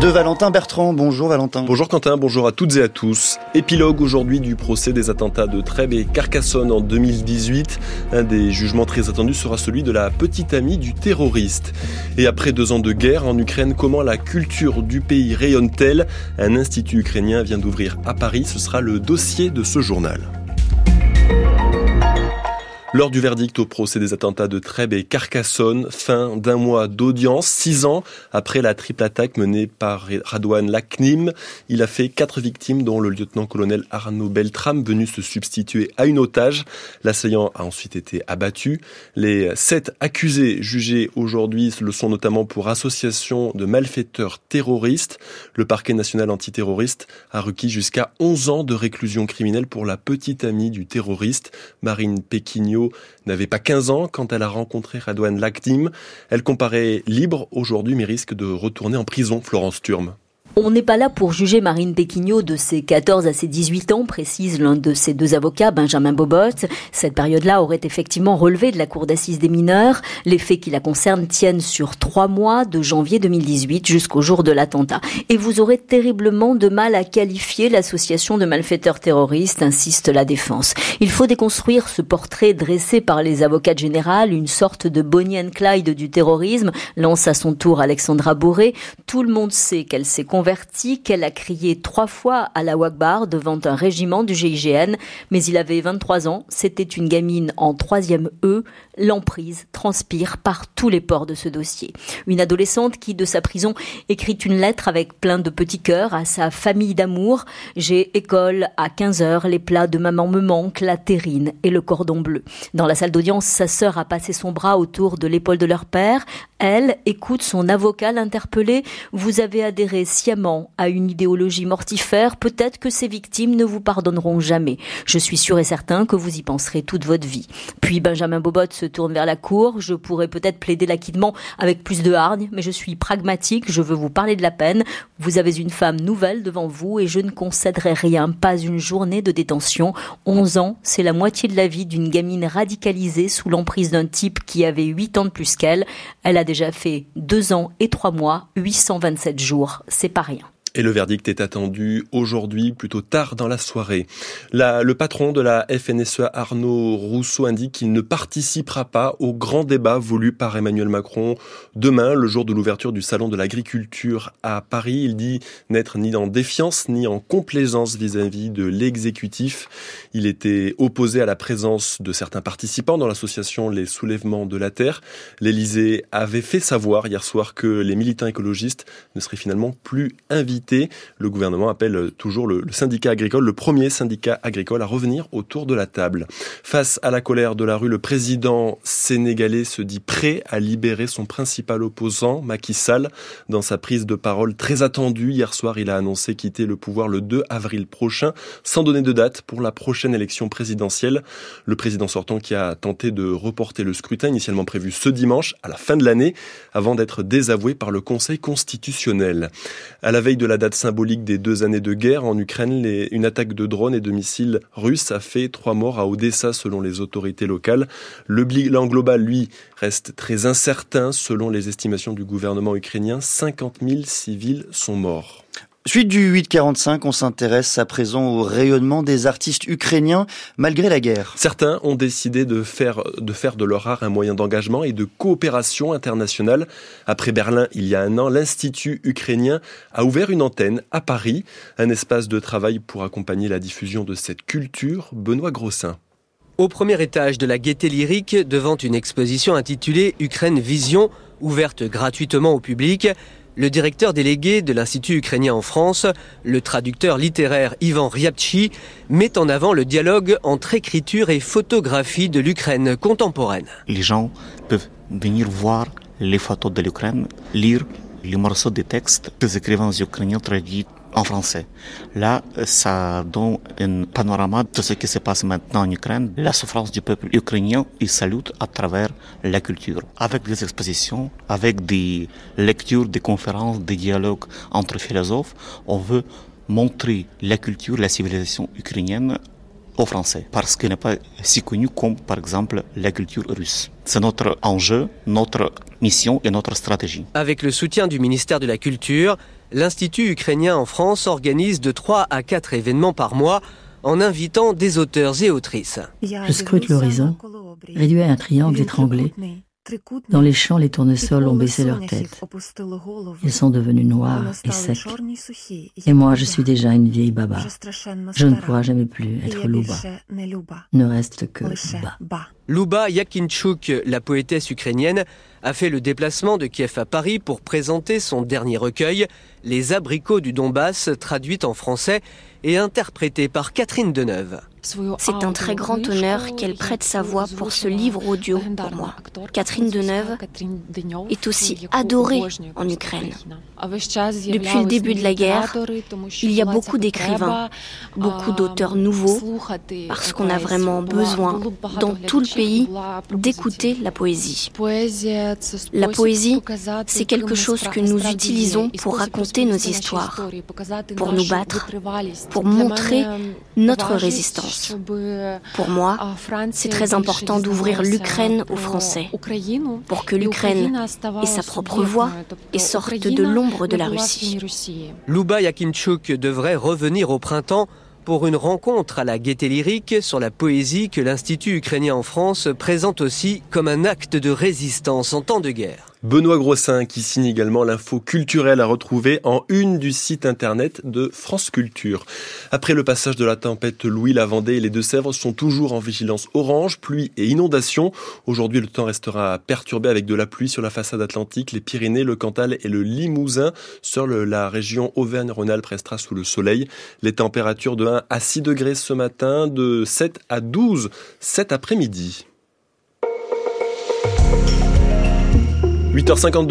de Valentin Bertrand. Bonjour Valentin. Bonjour Quentin, bonjour à toutes et à tous. Épilogue aujourd'hui du procès des attentats de Trèbes et Carcassonne en 2018. Un des jugements très attendus sera celui de la petite amie du terroriste. Et après deux ans de guerre en Ukraine, comment la culture du pays rayonne-t-elle? Un institut ukrainien vient d'ouvrir à Paris. Ce sera le dossier de ce journal. Lors du verdict au procès des attentats de Trèbes et Carcassonne, fin d'un mois d'audience, six ans après la triple attaque menée par Radouane Laknim, il a fait quatre victimes, dont le lieutenant-colonel Arnaud Beltram, venu se substituer à une otage. L'assaillant a ensuite été abattu. Les sept accusés jugés aujourd'hui le sont notamment pour association de malfaiteurs terroristes. Le parquet national antiterroriste a requis jusqu'à 11 ans de réclusion criminelle pour la petite amie du terroriste, Marine Péquignot n'avait pas 15 ans quand elle a rencontré Radouane Lactim. Elle comparait libre aujourd'hui mais risque de retourner en prison, Florence Turme. On n'est pas là pour juger Marine Péquignot de ses 14 à ses 18 ans, précise l'un de ses deux avocats, Benjamin Bobot. Cette période-là aurait effectivement relevé de la cour d'assises des mineurs. Les faits qui la concernent tiennent sur trois mois, de janvier 2018 jusqu'au jour de l'attentat. Et vous aurez terriblement de mal à qualifier l'association de malfaiteurs terroristes, insiste la défense. Il faut déconstruire ce portrait dressé par les avocats généraux, une sorte de Bonnie and Clyde du terrorisme, lance à son tour Alexandra Bourré. Tout le monde sait qu'elle s'est qu'elle a crié trois fois à la Wagbar devant un régiment du GIGN, mais il avait 23 ans, c'était une gamine en troisième E, l'emprise transpire par tous les ports de ce dossier. Une adolescente qui, de sa prison, écrit une lettre avec plein de petits cœurs à sa famille d'amour. J'ai école à 15 heures, les plats de maman me manquent, la terrine et le cordon bleu. Dans la salle d'audience, sa sœur a passé son bras autour de l'épaule de leur père. Elle écoute son avocat l'interpeller. Vous avez adhéré sciemment à une idéologie mortifère, peut-être que ces victimes ne vous pardonneront jamais. Je suis sûr et certain que vous y penserez toute votre vie. Puis Benjamin Bobot se tourne vers la cour. Je pourrais peut-être plaider l'acquittement avec plus de hargne, mais je suis pragmatique. Je veux vous parler de la peine. Vous avez une femme nouvelle devant vous et je ne concéderai rien, pas une journée de détention. 11 ans, c'est la moitié de la vie d'une gamine radicalisée sous l'emprise d'un type qui avait 8 ans de plus qu'elle. Elle a déjà fait 2 ans et 3 mois, 827 jours. C'est pas rien. Et le verdict est attendu aujourd'hui, plutôt tard dans la soirée. le patron de la FNSEA, Arnaud Rousseau, indique qu'il ne participera pas au grand débat voulu par Emmanuel Macron demain, le jour de l'ouverture du Salon de l'agriculture à Paris. Il dit n'être ni en défiance ni en complaisance vis-à-vis de l'exécutif. Il était opposé à la présence de certains participants dans l'association Les Soulèvements de la Terre. L'Élysée avait fait savoir hier soir que les militants écologistes ne seraient finalement plus invités le gouvernement appelle toujours le, syndicat agricole, le premier syndicat agricole, à revenir autour de la table. Face à la colère de la rue, le président sénégalais se dit prêt à libérer son principal opposant, Macky Sall. Dans sa prise de parole très attendue hier soir, il a annoncé quitter le pouvoir le 2 avril prochain, sans donner de date pour la prochaine élection présidentielle. Le président sortant qui a tenté de reporter le scrutin initialement prévu ce dimanche à la fin de l'année, avant d'être désavoué par le Conseil constitutionnel. À la veille de la date symbolique des deux années de guerre en Ukraine, une attaque de drones et de missiles russes a fait trois morts à Odessa selon les autorités locales. Le bilan global, lui, reste très incertain. Selon les estimations du gouvernement ukrainien, 50 000 civils sont morts. Suite du 845, on s'intéresse à présent au rayonnement des artistes ukrainiens malgré la guerre. Certains ont décidé de faire, de faire de leur art un moyen d'engagement et de coopération internationale. Après Berlin, il y a un an, l'Institut ukrainien a ouvert une antenne à Paris, un espace de travail pour accompagner la diffusion de cette culture. Benoît Grossin. Au premier étage de la Gaîté Lyrique, devant une exposition intitulée Ukraine Vision, ouverte gratuitement au public, le directeur délégué de l'Institut ukrainien en France, le traducteur littéraire Ivan Ryabchi, met en avant le dialogue entre écriture et photographie de l'Ukraine contemporaine. Les gens peuvent venir voir les photos de l'Ukraine, lire les morceaux des textes des écrivains ukrainiens traduits français. Là, ça donne un panorama de ce qui se passe maintenant en Ukraine, la souffrance du peuple ukrainien, il salute à travers la culture, avec des expositions, avec des lectures, des conférences, des dialogues entre philosophes. On veut montrer la culture, la civilisation ukrainienne aux Français, parce qu'il n'est pas si connu comme, par exemple, la culture russe. C'est notre enjeu, notre mission et notre stratégie. Avec le soutien du ministère de la Culture, l'Institut ukrainien en France organise de 3 à 4 événements par mois en invitant des auteurs et autrices. Je scrute l'horizon, réduit à un triangle étranglé. Dans les champs, les tournesols ont baissé leur tête. Ils sont devenus noirs et secs. Et moi, je suis déjà une vieille baba. Je ne pourrai jamais plus être Luba. Ne reste que Ba. Luba Yakinchuk, la poétesse ukrainienne, a fait le déplacement de Kiev à Paris pour présenter son dernier recueil, Les abricots du Donbass, traduit en français et interprété par Catherine Deneuve. C'est un très grand honneur qu'elle prête sa voix pour ce livre audio pour moi. Catherine Deneuve est aussi adorée en Ukraine. Depuis le début de la guerre, il y a beaucoup d'écrivains, beaucoup d'auteurs nouveaux, parce qu'on a vraiment besoin, dans tout le pays, d'écouter la poésie. La poésie, c'est quelque chose que nous utilisons pour raconter nos histoires, pour nous battre, pour montrer notre résistance. Pour moi, c'est très important d'ouvrir l'Ukraine aux Français, pour que l'Ukraine ait sa propre voix et sorte de l'ombre de la Russie. Luba Yakinchuk devrait revenir au printemps pour une rencontre à la Gaîté Lyrique sur la poésie que l'Institut ukrainien en France présente aussi comme un acte de résistance en temps de guerre. Benoît Grossin qui signe également l'info culturelle à retrouver en une du site internet de France Culture. Après le passage de la tempête Louis, la Vendée et les Deux-Sèvres sont toujours en vigilance orange, pluie et inondation. Aujourd'hui, le temps restera perturbé avec de la pluie sur la façade atlantique, les Pyrénées, le Cantal et le Limousin. Seule la région Auvergne-Rhône-Alpes restera sous le soleil. Les températures de 1 à 6 degrés ce matin, de 7 à 12 cet après-midi. 8h52.